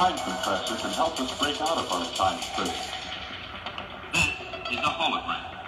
time compressor can help us break out of our time prison. This is a hologram.